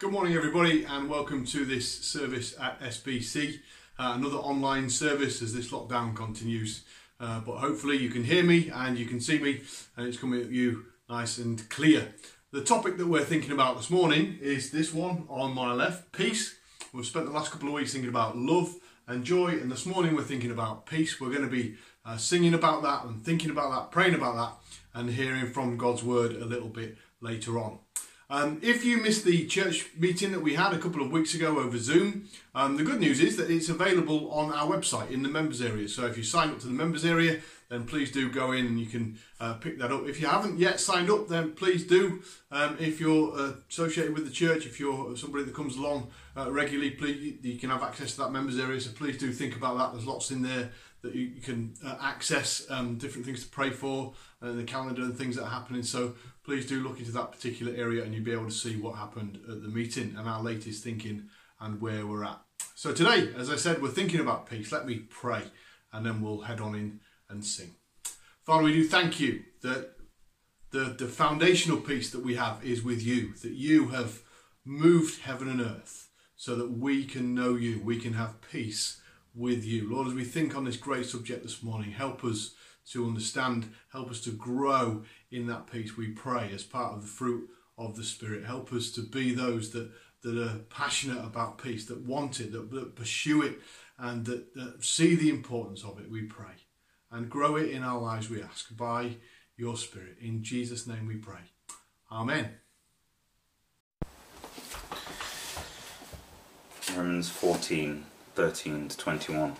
Good morning, everybody, and welcome to this service at SBC. Uh, another online service as this lockdown continues. Uh, but hopefully, you can hear me and you can see me, and it's coming at you nice and clear. The topic that we're thinking about this morning is this one on my left peace. We've spent the last couple of weeks thinking about love and joy, and this morning we're thinking about peace. We're going to be uh, singing about that and thinking about that, praying about that, and hearing from God's word a little bit later on. Um, if you missed the church meeting that we had a couple of weeks ago over Zoom, um, the good news is that it's available on our website in the members area. So if you sign up to the members area, then please do go in and you can uh, pick that up. If you haven't yet signed up, then please do. Um, if you're uh, associated with the church, if you're somebody that comes along uh, regularly, please you can have access to that members area. So please do think about that. There's lots in there that you, you can uh, access, um, different things to pray for, and the calendar and things that are happening. So please do look into that particular area and you'll be able to see what happened at the meeting and our latest thinking and where we're at. So today, as I said, we're thinking about peace. Let me pray and then we'll head on in and sing. Father, we do thank you that the, the foundational peace that we have is with you, that you have moved heaven and earth so that we can know you, we can have peace with you. Lord, as we think on this great subject this morning, help us to understand, help us to grow in that peace, we pray, as part of the fruit of the Spirit. Help us to be those that, that are passionate about peace, that want it, that, that pursue it, and that, that see the importance of it, we pray. And grow it in our lives, we ask, by your Spirit. In Jesus' name we pray. Amen. Romans 14 13 to 21.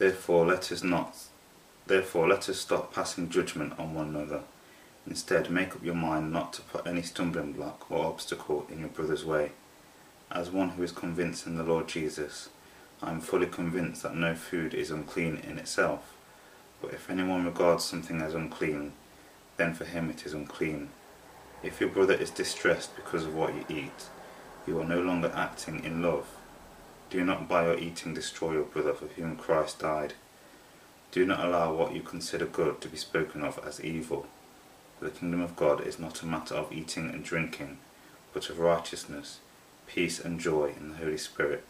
Therefore, let us not. Therefore, let us stop passing judgment on one another. Instead, make up your mind not to put any stumbling block or obstacle in your brother's way. As one who is convinced in the Lord Jesus, I am fully convinced that no food is unclean in itself. But if anyone regards something as unclean, then for him it is unclean. If your brother is distressed because of what you eat, you are no longer acting in love. Do not by your eating destroy your brother for whom Christ died. Do not allow what you consider good to be spoken of as evil. For the kingdom of God is not a matter of eating and drinking, but of righteousness, peace and joy in the Holy Spirit.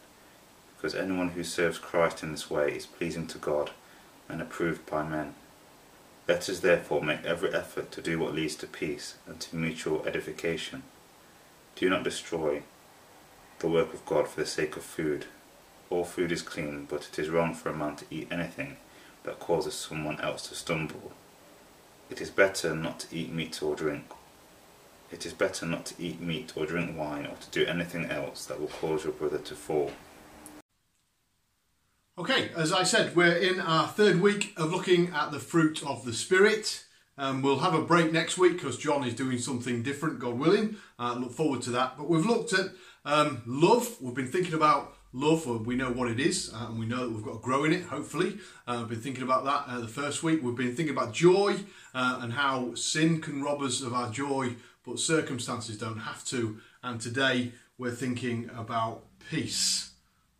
Because anyone who serves Christ in this way is pleasing to God and approved by men. Let us therefore make every effort to do what leads to peace and to mutual edification. Do not destroy the work of God for the sake of food. All food is clean, but it is wrong for a man to eat anything that causes someone else to stumble. It is better not to eat meat or drink. It is better not to eat meat or drink wine or to do anything else that will cause your brother to fall. Okay, as I said, we're in our third week of looking at the fruit of the Spirit. Um, we'll have a break next week because John is doing something different, God willing. Uh, look forward to that. But we've looked at um, love. We've been thinking about love. We know what it is, uh, and we know that we've got to grow in it. Hopefully, uh, we've been thinking about that uh, the first week. We've been thinking about joy uh, and how sin can rob us of our joy, but circumstances don't have to. And today we're thinking about peace.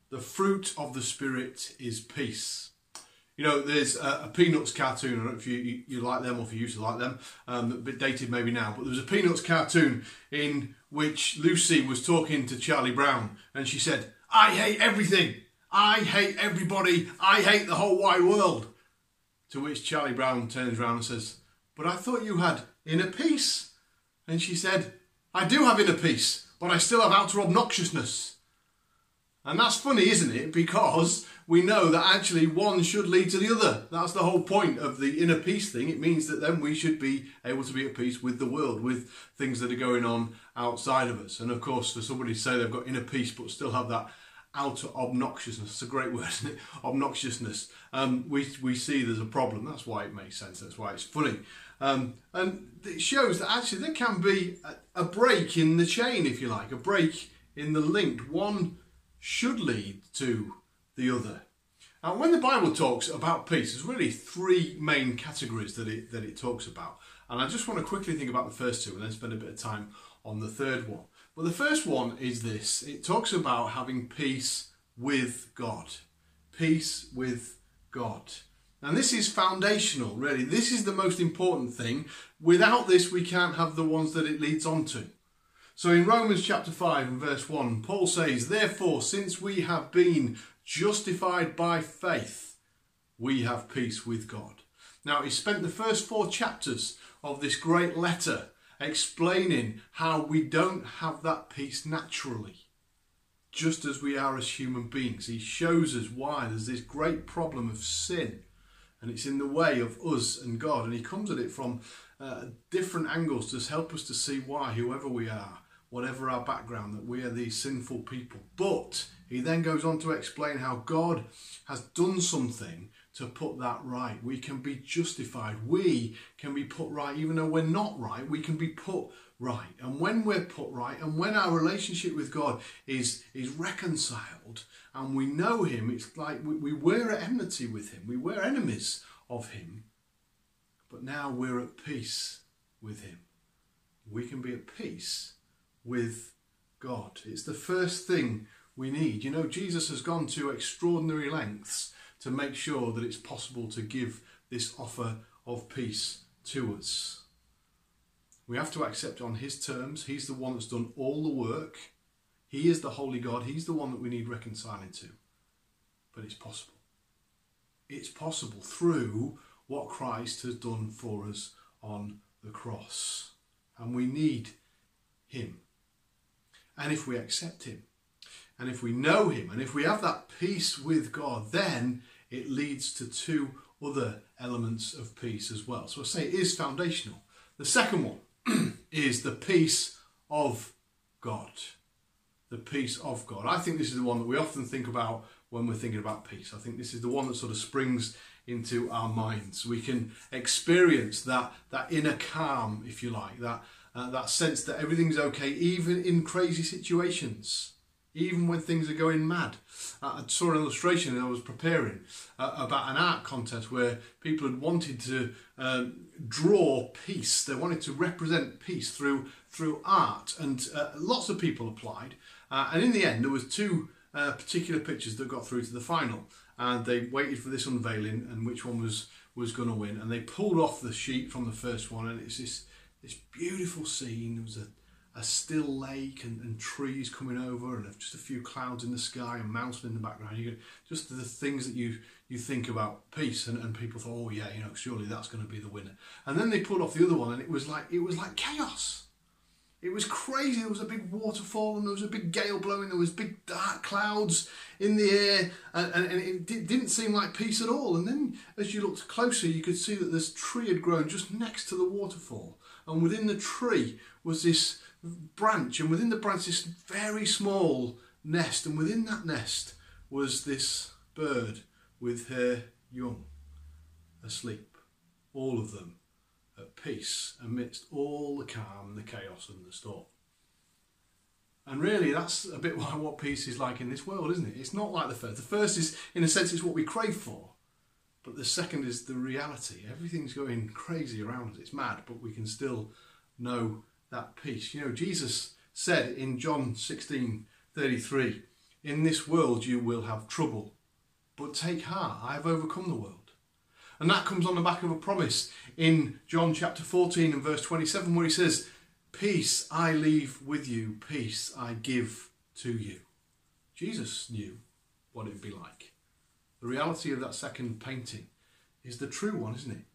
The fruit of the Spirit is peace. You know, there's a, a, Peanuts cartoon. I don't know if you, you, you, like them or if you used to like them. Um, a bit dated maybe now, but there was a Peanuts cartoon in which Lucy was talking to Charlie Brown, and she said, "I hate everything. I hate everybody. I hate the whole wide world." To which Charlie Brown turns around and says, "But I thought you had inner peace." And she said, "I do have inner peace, but I still have outer obnoxiousness." And that's funny, isn't it? Because we know that actually one should lead to the other. That's the whole point of the inner peace thing. It means that then we should be able to be at peace with the world, with things that are going on outside of us. And of course, for somebody to say they've got inner peace but still have that outer obnoxiousness, it's a great word, isn't it? Obnoxiousness. Um, we, we see there's a problem. That's why it makes sense. That's why it's funny. Um, and it shows that actually there can be a, a break in the chain, if you like, a break in the link. One should lead to the other. And when the Bible talks about peace, there's really three main categories that it, that it talks about. And I just want to quickly think about the first two and then spend a bit of time on the third one. But the first one is this it talks about having peace with God. Peace with God. And this is foundational, really. This is the most important thing. Without this, we can't have the ones that it leads on to. So in Romans chapter 5 and verse 1, Paul says, Therefore, since we have been justified by faith, we have peace with God. Now, he spent the first four chapters of this great letter explaining how we don't have that peace naturally, just as we are as human beings. He shows us why there's this great problem of sin and it's in the way of us and God. And he comes at it from uh, different angles to help us to see why, whoever we are, whatever our background, that we are these sinful people. But he then goes on to explain how God has done something to put that right. We can be justified. We can be put right, even though we're not right, we can be put right. And when we're put right, and when our relationship with God is, is reconciled, and we know Him, it's like we, we were at enmity with Him, we were enemies of Him, but now we're at peace with Him. We can be at peace with God. It's the first thing we need. You know, Jesus has gone to extraordinary lengths to make sure that it's possible to give this offer of peace to us. We have to accept on His terms. He's the one that's done all the work. He is the holy God. He's the one that we need reconciling to. But it's possible. It's possible through what Christ has done for us on the cross. And we need Him. And if we accept Him, and if we know Him, and if we have that peace with God, then it leads to two other elements of peace as well. So I say it is foundational. The second one is the peace of God the peace of God. I think this is the one that we often think about when we're thinking about peace. I think this is the one that sort of springs into our minds. We can experience that that inner calm, if you like, that uh, that sense that everything's okay, even in crazy situations, even when things are going mad. Uh, I saw an illustration I was preparing uh, about an art contest where people had wanted to um, draw peace. They wanted to represent peace through through art, and uh, lots of people applied. Uh, and in the end, there was two uh, particular pictures that got through to the final, and they waited for this unveiling and which one was was going to win. And they pulled off the sheet from the first one, and it's this this beautiful scene. There was a a still lake and, and trees coming over and just a few clouds in the sky and mountain in the background. You just the things that you you think about peace and, and people thought, oh yeah, you know, surely that's going to be the winner. And then they pulled off the other one and it was like it was like chaos. It was crazy. There was a big waterfall and there was a big gale blowing. There was big dark clouds in the air, and, and, and it didn't seem like peace at all. And then, as you looked closer, you could see that this tree had grown just next to the waterfall, and within the tree was this branch, and within the branch, this very small nest, and within that nest was this bird with her young asleep, all of them at peace amidst all the calm, the chaos, and the storm. And really, that's a bit what peace is like in this world, isn't it? It's not like the first. The first is, in a sense, it's what we crave for. But the second is the reality. Everything's going crazy around us. It's mad, but we can still know that peace. You know, Jesus said in John 16 33, In this world you will have trouble, but take heart, I have overcome the world. And that comes on the back of a promise in John chapter 14 and verse 27, where he says, Peace I leave with you, peace I give to you. Jesus knew what it would be like. The reality of that second painting is the true one, isn't it?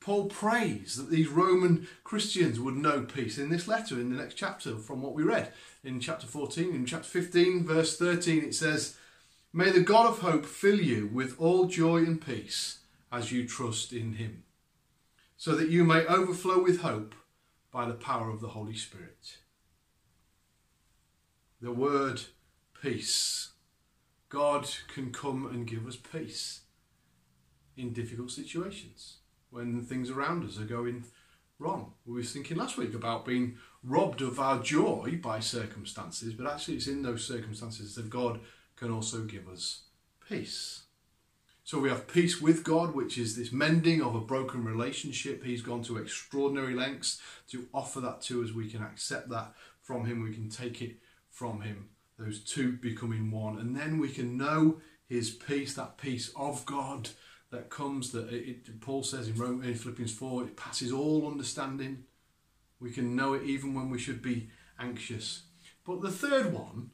Paul prays that these Roman Christians would know peace in this letter, in the next chapter, from what we read in chapter 14. In chapter 15, verse 13, it says, May the God of hope fill you with all joy and peace as you trust in him, so that you may overflow with hope by the power of the Holy Spirit. The word peace. God can come and give us peace in difficult situations when things around us are going wrong. We were thinking last week about being robbed of our joy by circumstances, but actually it's in those circumstances that God can also give us peace. So we have peace with God, which is this mending of a broken relationship. He's gone to extraordinary lengths to offer that to us. We can accept that from Him, we can take it from Him. Those two becoming one. And then we can know His peace, that peace of God that comes, that it, it, Paul says in, Rome, in Philippians 4, it passes all understanding. We can know it even when we should be anxious. But the third one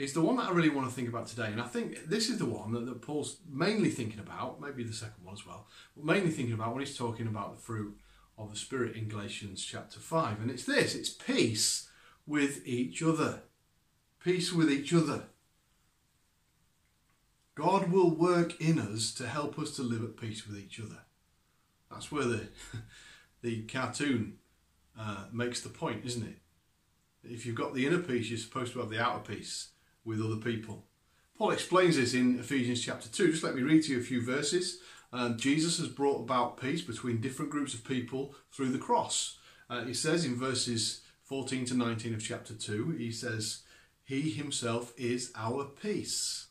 is the one that I really want to think about today. And I think this is the one that, that Paul's mainly thinking about, maybe the second one as well, but mainly thinking about when he's talking about the fruit of the Spirit in Galatians chapter 5. And it's this it's peace with each other. Peace with each other. God will work in us to help us to live at peace with each other. That's where the, the cartoon uh, makes the point, isn't it? If you've got the inner peace, you're supposed to have the outer peace with other people. Paul explains this in Ephesians chapter 2. Just let me read to you a few verses. Um, Jesus has brought about peace between different groups of people through the cross. Uh, he says in verses 14 to 19 of chapter 2, he says, He himself is our peace,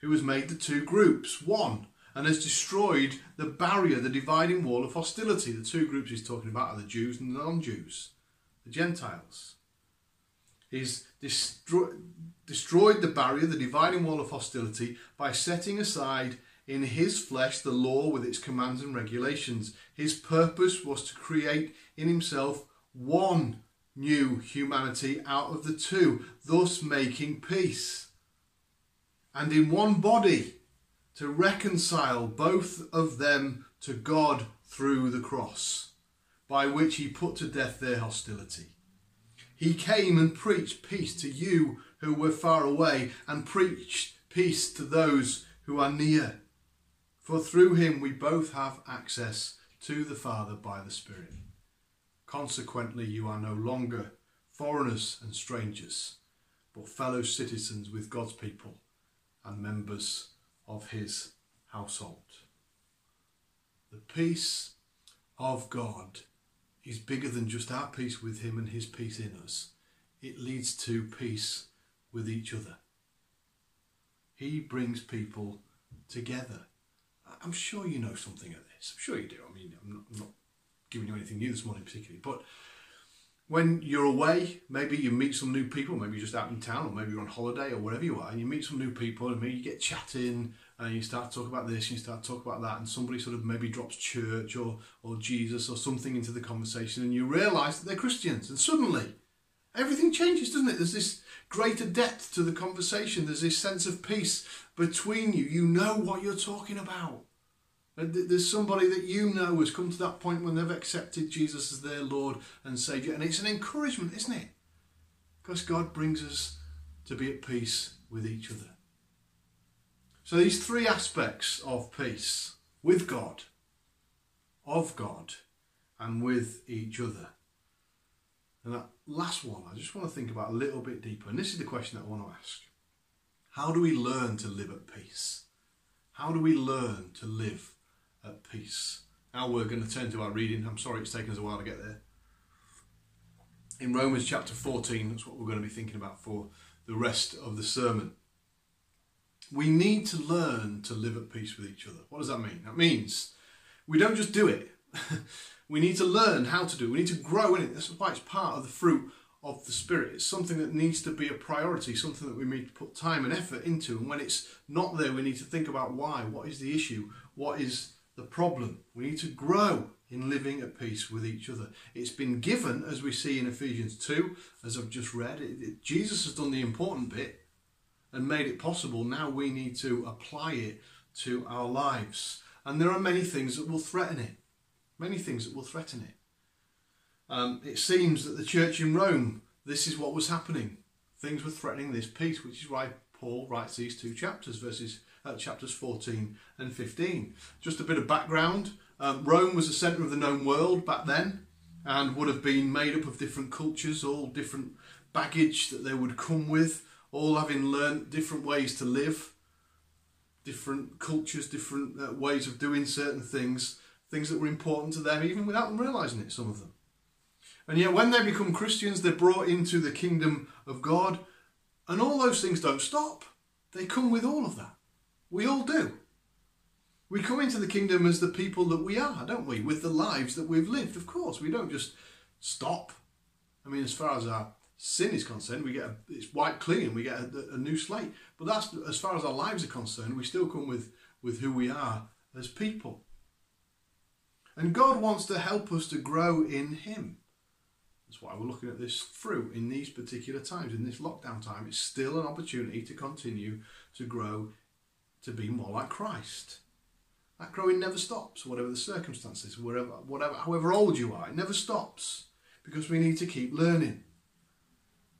who has made the two groups one and has destroyed the barrier, the dividing wall of hostility. The two groups he's talking about are the Jews and the non Jews, the Gentiles. He's destroyed destroyed the barrier, the dividing wall of hostility, by setting aside in his flesh the law with its commands and regulations. His purpose was to create in himself one new humanity out of the two, thus making peace. And in one body to reconcile both of them to God through the cross, by which he put to death their hostility. He came and preached peace to you who were far away and preached peace to those who are near. For through him we both have access to the Father by the Spirit. Consequently, you are no longer foreigners and strangers, but fellow citizens with God's people and members of his household. The peace of God is bigger than just our peace with him and his peace in us. It leads to peace with each other. He brings people together. I'm sure you know something of this. I'm sure you do. I mean, I'm not, I'm not giving you anything new this morning particularly, but when you're away, maybe you meet some new people, maybe you're just out in town, or maybe you're on holiday, or wherever you are, and you meet some new people, and maybe you get chatting, and you start to talk about this, and you start to talk about that, and somebody sort of maybe drops church or, or Jesus or something into the conversation, and you realise that they're Christians, and suddenly everything changes, doesn't it? There's this greater depth to the conversation. There's this sense of peace between you. You know what you're talking about. There's somebody that you know has come to that point when they've accepted Jesus as their Lord and Saviour. And it's an encouragement, isn't it? Because God brings us to be at peace with each other. So, these three aspects of peace with God, of God, and with each other. And that last one, I just want to think about a little bit deeper. And this is the question that I want to ask How do we learn to live at peace? How do we learn to live at peace? Now we're going to turn to our reading. I'm sorry it's taken us a while to get there. In Romans chapter 14, that's what we're going to be thinking about for the rest of the sermon. We need to learn to live at peace with each other. What does that mean? That means we don't just do it. we need to learn how to do it. We need to grow in it. That's why it's part of the fruit of the Spirit. It's something that needs to be a priority, something that we need to put time and effort into. And when it's not there, we need to think about why. What is the issue? What is the problem? We need to grow in living at peace with each other. It's been given, as we see in Ephesians 2, as I've just read. It, it, Jesus has done the important bit and made it possible. Now we need to apply it to our lives. And there are many things that will threaten it many things that will threaten it. Um, it seems that the church in Rome, this is what was happening. Things were threatening this peace, which is why Paul writes these two chapters, verses uh, chapters 14 and 15. Just a bit of background. Um, Rome was the centre of the known world back then and would have been made up of different cultures, all different baggage that they would come with, all having learnt different ways to live, different cultures, different uh, ways of doing certain things things that were important to them, even without them realizing it, some of them. And yet, when they become Christians, they're brought into the kingdom of God, and all those things don't stop. They come with all of that. We all do. We come into the kingdom as the people that we are, don't we? With the lives that we've lived, of course. We don't just stop. I mean, as far as our sin is concerned, we get a, it's white clean, we get a, a new slate. But that's as far as our lives are concerned, we still come with, with who we are as people. And God wants to help us to grow in Him. That's why we're looking at this through in these particular times, in this lockdown time. It's still an opportunity to continue to grow to be more like Christ. That growing never stops, whatever the circumstances, whatever, whatever, however old you are, it never stops because we need to keep learning.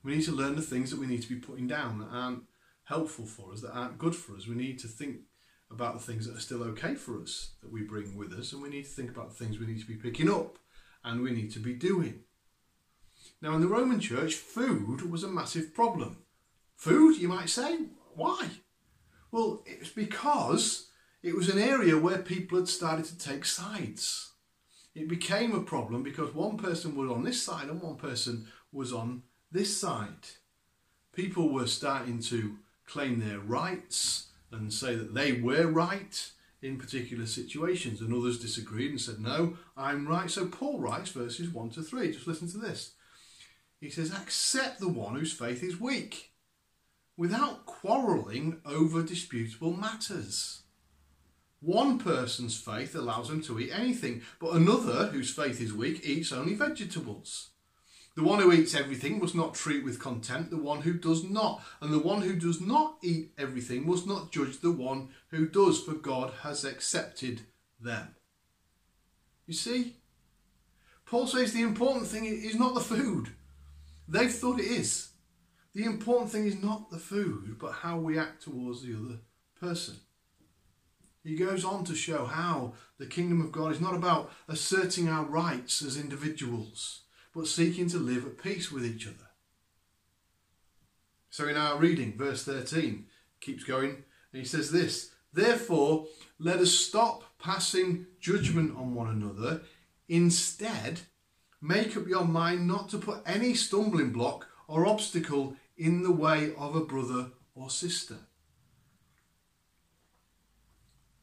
We need to learn the things that we need to be putting down that aren't helpful for us, that aren't good for us. We need to think about the things that are still okay for us that we bring with us, and we need to think about the things we need to be picking up and we need to be doing. Now, in the Roman church, food was a massive problem. Food, you might say? Why? Well, it's because it was an area where people had started to take sides. It became a problem because one person was on this side and one person was on this side. People were starting to claim their rights and say that they were right in particular situations, and others disagreed and said, No, I'm right. So Paul writes verses 1 to 3. Just listen to this. He says, Accept the one whose faith is weak, without quarrelling over disputable matters. One person's faith allows him to eat anything, but another, whose faith is weak, eats only vegetables. The one who eats everything must not treat with contempt the one who does not, and the one who does not eat everything must not judge the one who does, for God has accepted them. You see? Paul says the important thing is not the food. They've thought it is. The important thing is not the food, but how we act towards the other person. He goes on to show how the kingdom of God is not about asserting our rights as individuals but seeking to live at peace with each other. So in our reading, verse 13 keeps going, and he says this Therefore, let us stop passing judgment on one another. Instead, make up your mind not to put any stumbling block or obstacle in the way of a brother or sister.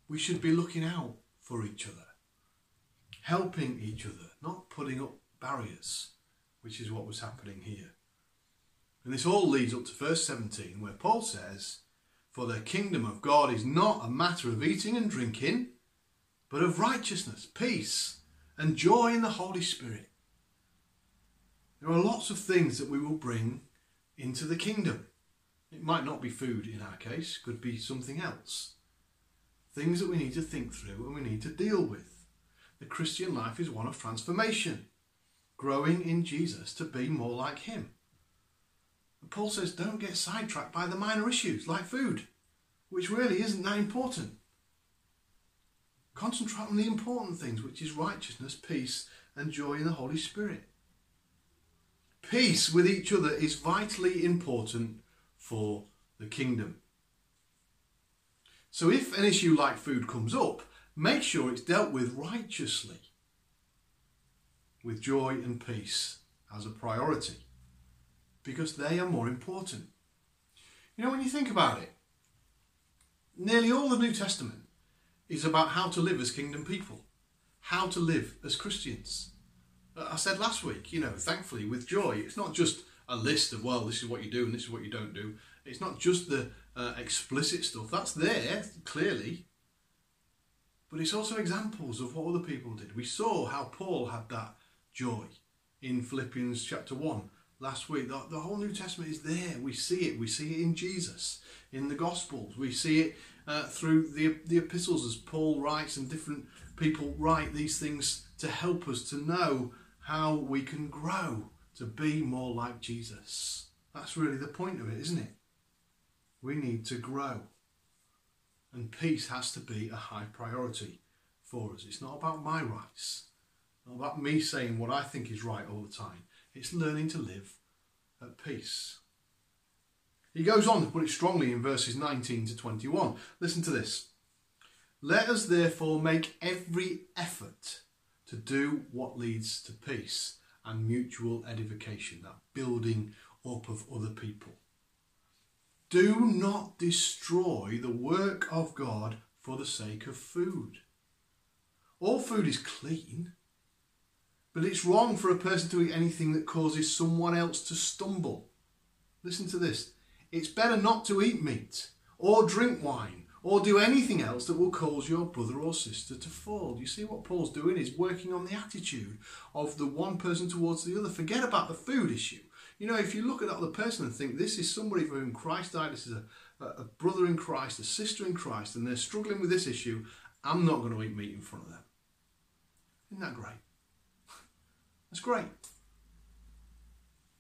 We should be looking out for each other, helping each other, not putting up barriers, which is what was happening here. And this all leads up to verse 17, where Paul says, For the kingdom of God is not a matter of eating and drinking, but of righteousness, peace, and joy in the Holy Spirit. There are lots of things that we will bring into the kingdom. It might not be food in our case, could be something else. Things that we need to think through and we need to deal with. The Christian life is one of transformation growing in Jesus to be more like Him. And Paul says, don't get sidetracked by the minor issues like food, which really isn't that important. Concentrate on the important things, which is righteousness, peace, and joy in the Holy Spirit. Peace with each other is vitally important for the kingdom. So if an issue like food comes up, make sure it's dealt with righteously with joy and peace as a priority because they are more important. You know, when you think about it, nearly all the New Testament is about how to live as kingdom people, how to live as Christians. I said last week, you know, thankfully with joy, it's not just a list of, well, this is what you do and this is what you don't do. It's not just the uh, explicit stuff, that's there clearly. But it's also examples of what other people did. We saw how Paul had that joy in Philippians chapter 1 last week. The, the, whole New Testament is there. We see it. We see it in Jesus, in the Gospels. We see it uh, through the, the epistles as Paul writes and different people write these things to help us to know how we can grow to be more like Jesus. That's really the point of it, isn't it? We need to grow. And peace has to be a high priority for us. It's not about my rights not about me saying what I think is right all the time. It's learning to live at peace. He goes on to put it strongly in verses 19 to 21. Listen to this. Let us therefore make every effort to do what leads to peace and mutual edification, that building up of other people. Do not destroy the work of God for the sake of food. All food is clean, but it's wrong for a person to eat anything that causes someone else to stumble. Listen to this. It's better not to eat meat or drink wine or do anything else that will cause your brother or sister to fall. You see what Paul's doing is working on the attitude of the one person towards the other. Forget about the food issue. You know, if you look at that other person and think this is somebody for whom Christ died, this is a, a brother in Christ, a sister in Christ, and they're struggling with this issue, I'm not going to eat meat in front of them. Isn't that great? That's great.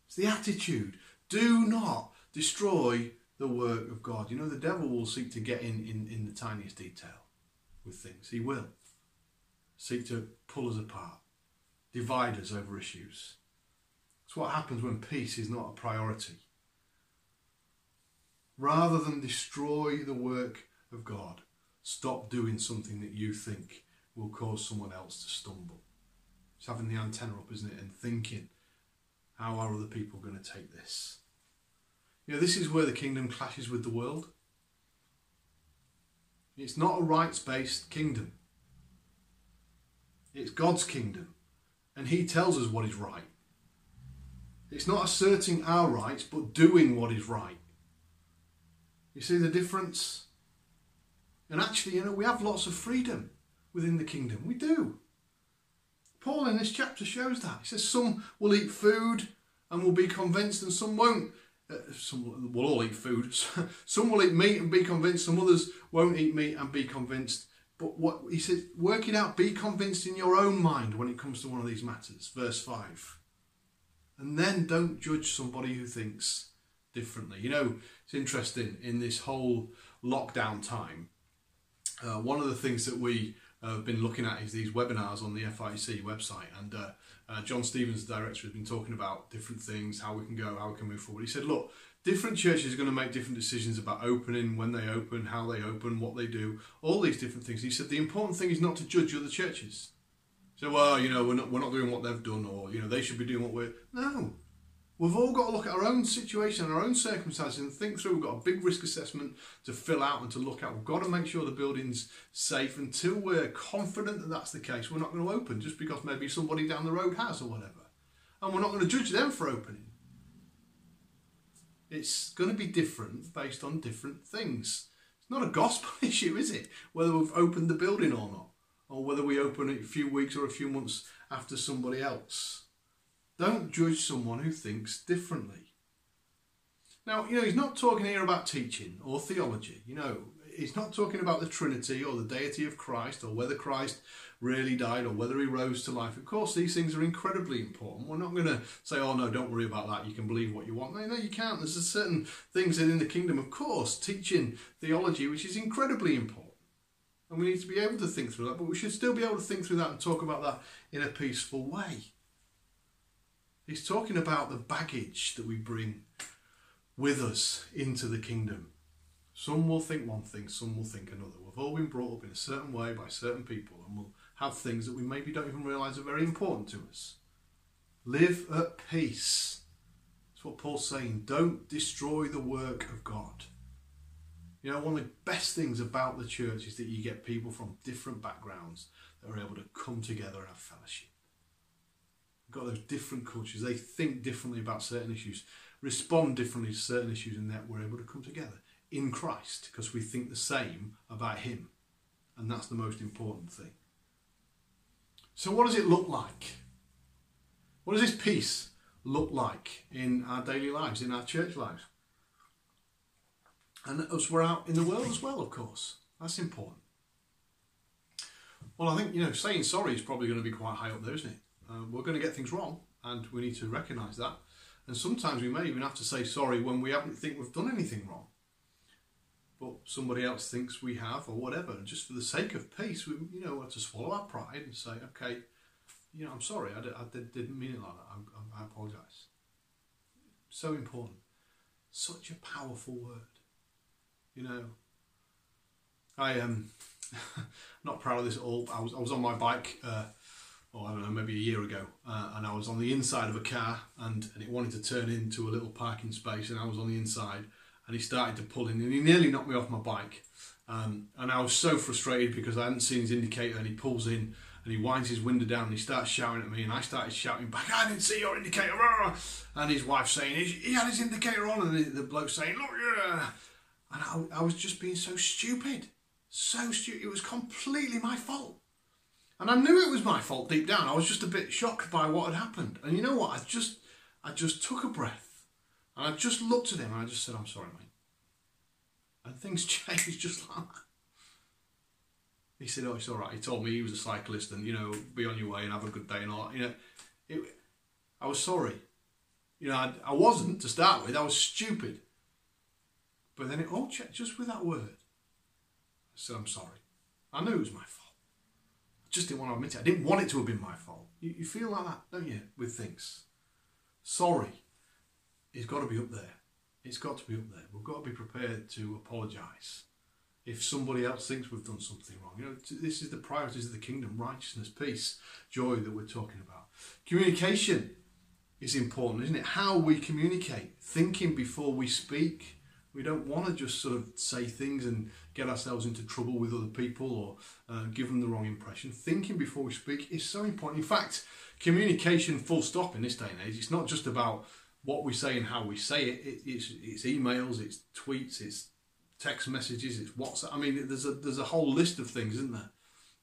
It's the attitude. Do not destroy the work of God. You know, the devil will seek to get in, in, in the tiniest detail with things. He will. Seek to pull us apart, divide us over issues. It's what happens when peace is not a priority. Rather than destroy the work of God, stop doing something that you think will cause someone else to stumble. It's having the antenna up, isn't it? And thinking, how are other people going to take this? You know, this is where the kingdom clashes with the world. It's not a rights based kingdom, it's God's kingdom. And He tells us what is right. It's not asserting our rights, but doing what is right. You see the difference? And actually, you know, we have lots of freedom within the kingdom. We do. Paul in this chapter shows that. He says some will eat food and will be convinced, and some won't some will all eat food. some will eat meat and be convinced. Some others won't eat meat and be convinced. But what he says, work it out. Be convinced in your own mind when it comes to one of these matters. Verse five, and then don't judge somebody who thinks differently. You know, it's interesting in this whole lockdown time. Uh, one of the things that we have been looking at is these webinars on the FIEC website, and uh, uh, John Stevens, the director, has been talking about different things, how we can go, how we can move forward. He said, look, different churches are going to make different decisions about opening, when they open, how they open, what they do, all these different things. He said the important thing is not to judge other churches. So, well, you know, we're not, we're not doing what they've done, or, you know, they should be doing what we're. No. We've all got to look at our own situation, our own circumstances, and think through. We've got a big risk assessment to fill out and to look at. We've got to make sure the building's safe. Until we're confident that that's the case, we're not going to open just because maybe somebody down the road has or whatever. And we're not going to judge them for opening. It's going to be different based on different things. It's not a gospel issue, is it? Whether we've opened the building or not, or whether we open it a few weeks or a few months after somebody else. Don't judge someone who thinks differently. Now, you know, he's not talking here about teaching or theology. You know, he's not talking about the Trinity or the deity of Christ or whether Christ really died or whether he rose to life. Of course, these things are incredibly important. We're not going to say, oh, no, don't worry about that. You can believe what you want. No, no, you can't. There's certain things in the kingdom, of course, teaching theology, which is incredibly important. And we need to be able to think through that, but we should still be able to think through that and talk about that in a peaceful way. He's talking about the baggage that we bring with us into the kingdom. Some will think one thing, some will think another. We've all been brought up in a certain way by certain people, and we'll have things that we maybe don't even realise are very important to us. Live at peace. That's what Paul's saying. Don't destroy the work of God. You know, one of the best things about the church is that you get people from different backgrounds that are able to come together and have fellowship got those different cultures. They think differently about certain issues, respond differently to certain issues, and that we're able to come together in Christ because we think the same about Him. And that's the most important thing. So, what does it look like? What does this peace look like in our daily lives, in our church lives? And as we're out in the world as well, of course. That's important. Well, I think, you know, saying sorry is probably going to be quite high up there, isn't it? Uh, we're going to get things wrong, and we need to recognise that. And sometimes we may even have to say sorry when we haven't think we've done anything wrong, but somebody else thinks we have, or whatever. And just for the sake of peace, we you know have to swallow our pride and say, okay, you know, I'm sorry, I, I did, didn't mean it like that. I, I, I apologise. So important. Such a powerful word. You know, I am um, not proud of this at all. I was I was on my bike. Uh, or I don't know, maybe a year ago, uh, and I was on the inside of a car, and, and it wanted to turn into a little parking space, and I was on the inside, and he started to pull in, and he nearly knocked me off my bike, Um, and I was so frustrated because I hadn't seen his indicator and he pulls in and he winds his window down and he starts shouting at me and I started shouting back, I didn't see your indicator. And his wife saying, he had his indicator on and the, the bloke saying, look, yeah. And I, I was just being so stupid. So stupid. It was completely my fault. And I knew it was my fault deep down. I was just a bit shocked by what had happened. And you know what? I just, I just took a breath and I just looked at him and I just said, I'm sorry, mate. And things changed just like that. He said, "Oh, it's all right." He told me he was a cyclist, and you know, be on your way and have a good day and all. That. You know, it, I was sorry. You know, I, I wasn't to start with. I was stupid. But then it all checked just with that word. I said, "I'm sorry." I knew it was my fault. Just didn't want to admit it. I didn't want it to have been my fault. You, you feel like that, don't you, with things? Sorry. It's got to be up there. It's got to be up there. We've got to be prepared to apologise if somebody else thinks we've done something wrong. You know, this is the priorities of the kingdom righteousness, peace, joy that we're talking about. Communication is important, isn't it? How we communicate, thinking before we speak. We don't want to just sort of say things and get ourselves into trouble with other people or uh, give them the wrong impression. Thinking before we speak is so important. In fact, communication, full stop, in this day and age, it's not just about what we say and how we say it. it it's, it's emails, it's tweets, it's text messages, it's WhatsApp. I mean, there's a there's a whole list of things, isn't there?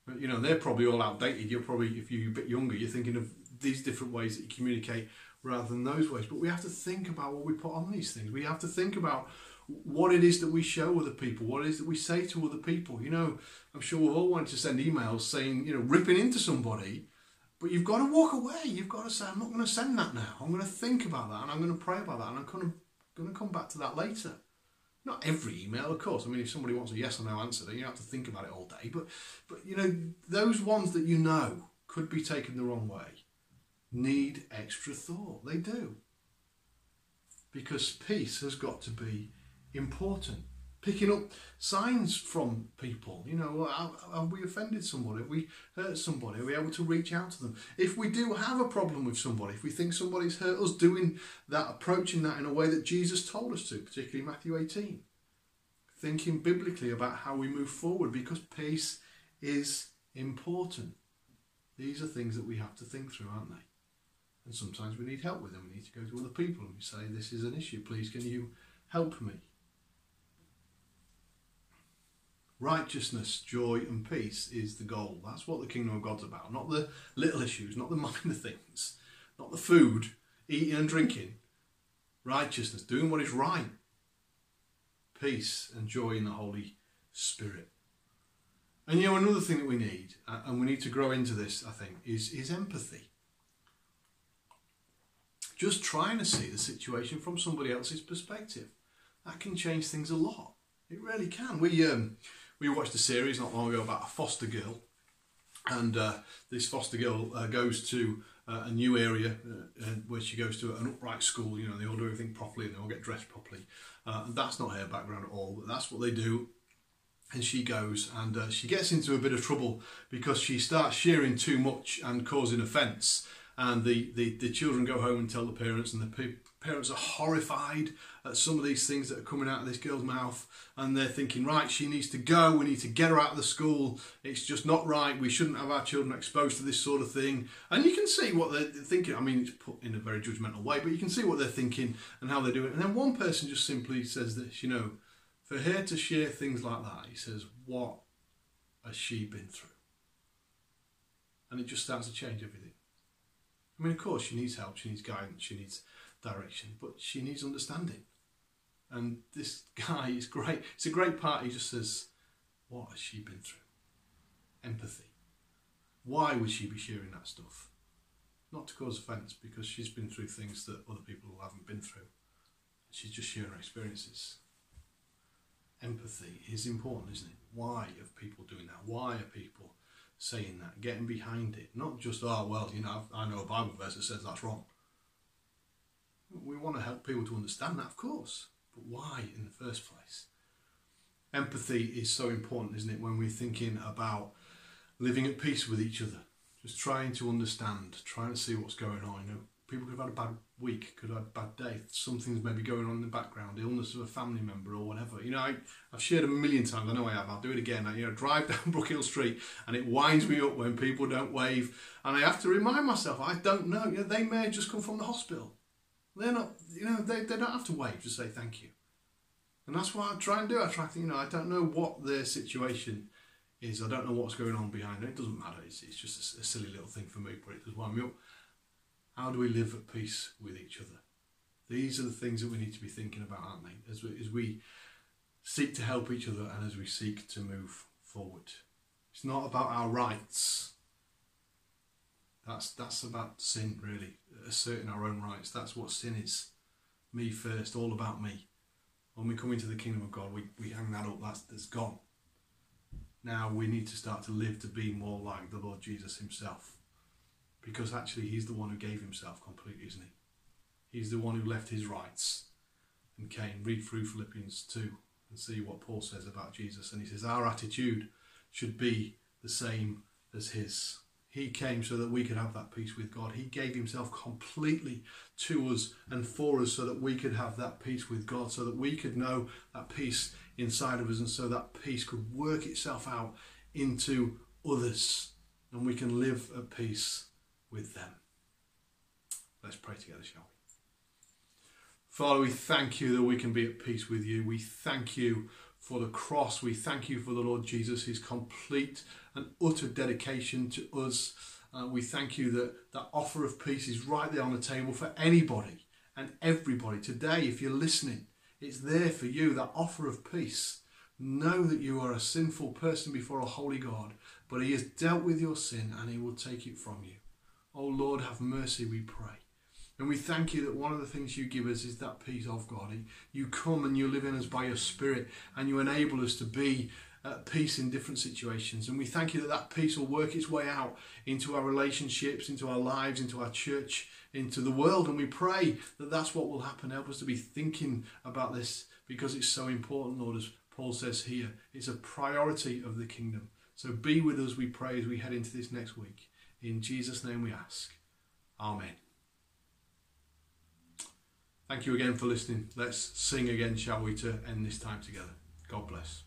But, you know, they're probably all outdated. You're probably, if you're a bit younger, you're thinking of these different ways that you communicate rather than those ways. But we have to think about what we put on these things. We have to think about what it is that we show other people, what it is that we say to other people. You know, I'm sure we've all wanted to send emails saying, you know, ripping into somebody, but you've got to walk away. You've got to say, I'm not going to send that now. I'm going to think about that and I'm going to pray about that and I'm going to, going to come back to that later. Not every email, of course. I mean, if somebody wants a yes or no answer, then you have to think about it all day. But, but you know, those ones that you know could be taken the wrong way need extra thought. They do. Because peace has got to be important picking up signs from people. You know, have we offended somebody? Have we hurt somebody? Are we able to reach out to them? If we do have a problem with somebody, if we think somebody's hurt us, doing that, approaching that in a way that Jesus told us to, particularly Matthew 18. Thinking biblically about how we move forward because peace is important. These are things that we have to think through, aren't they? And sometimes we need help with them. We need to go to other people and we say, This is an issue, please, can you help me? Righteousness, joy, and peace is the goal. That's what the kingdom of God's about. Not the little issues, not the minor things, not the food, eating and drinking. Righteousness, doing what is right. Peace and joy in the Holy Spirit. And you know, another thing that we need, and we need to grow into this, I think, is, is empathy. Just trying to see the situation from somebody else's perspective. That can change things a lot. It really can. We um, we watched a series not long ago about a foster girl, and uh, this foster girl uh, goes to uh, a new area uh, where she goes to an upright school. You know, they all do everything properly and they all get dressed properly. Uh, that's not her background at all, but that's what they do. And she goes and uh, she gets into a bit of trouble because she starts sharing too much and causing offence. And the, the, the children go home and tell the parents, and the parents are horrified at some of these things that are coming out of this girl's mouth and they're thinking right she needs to go. We need to get her out of the school. It's just not right. We shouldn't have our children exposed to this sort of thing. And you can see what they're thinking. I mean it's put in a very judgmental way but you can see what they're thinking and how they're doing and then one person just simply says this you know for her to share things like that he says what has she been through? And it just starts to change everything. I mean of course she needs help. She needs guidance. She needs direction, but she needs understanding. And this guy is great. It's a great part. He just says, What has she been through? Empathy. Why would she be sharing that stuff? Not to cause offence, because she's been through things that other people haven't been through. She's just sharing her experiences. Empathy is important, isn't it? Why are people doing that? Why are people saying that? Getting behind it. Not just, oh, well, you know, I know a Bible verse that says that's wrong. We want to help people to understand that, of course, but why in the first place? Empathy is so important, isn't it, when we're thinking about living at peace with each other, just trying to understand, trying to see what's going on. You know, people could have had a bad week, could have had a bad day. Something's maybe going on in the background, illness of a family member or whatever. You know, I, I've shared a million times. I know I have. I'll do it again. I, you know, drive down Brookhill Street and it winds me up when people don't wave, and I have to remind myself I don't know. You know, they may have just come from the hospital. They're not. You know, they, they don't have to wave to say thank you. And that's what I try and do. I try to you know, I don't know what their situation is. I don't know what's going on behind it. It doesn't matter. It's, it's just a, a silly little thing for me, but it does wind me up. How do we live at peace with each other? These are the things that we need to be thinking about, aren't they? As we, as we seek to help each other and as we seek to move forward. It's not about our rights. That's that's about sin, really. Asserting our own rights. That's what sin is. Me first, all about me. When we come into the kingdom of God, we, we hang that up, that's, that's gone. Now we need to start to live to be more like the Lord Jesus Himself. Because actually, He's the one who gave Himself completely, isn't He? He's the one who left His rights and came. Read through Philippians 2 and see what Paul says about Jesus. And he says, Our attitude should be the same as His. He came so that we could have that peace with God. He gave himself completely to us and for us so that we could have that peace with God, so that we could know that peace inside of us, and so that peace could work itself out into others and we can live at peace with them. Let's pray together, shall we? Father, we thank you that we can be at peace with you. We thank you for the cross. We thank you for the Lord Jesus, his complete and utter dedication to us. Uh, we thank you that that offer of peace is right there on the table for anybody and everybody. Today, if you're listening, it's there for you, that offer of peace. Know that you are a sinful person before a holy God, but He has dealt with your sin and He will take it from you. Oh Lord, have mercy, we pray. And we thank you that one of the things you give us is that peace of God. You come and you live in us by your Spirit and you enable us to be at peace in different situations. And we thank you that that peace will work its way out into our relationships, into our lives, into our church, into the world. And we pray that that's what will happen. Help us to be thinking about this because it's so important, Lord, as Paul says here. It's a priority of the kingdom. So be with us, we pray, as we head into this next week. In Jesus' name we ask. Amen. Thank you again for listening. Let's sing again, shall we, to end this time together. God bless.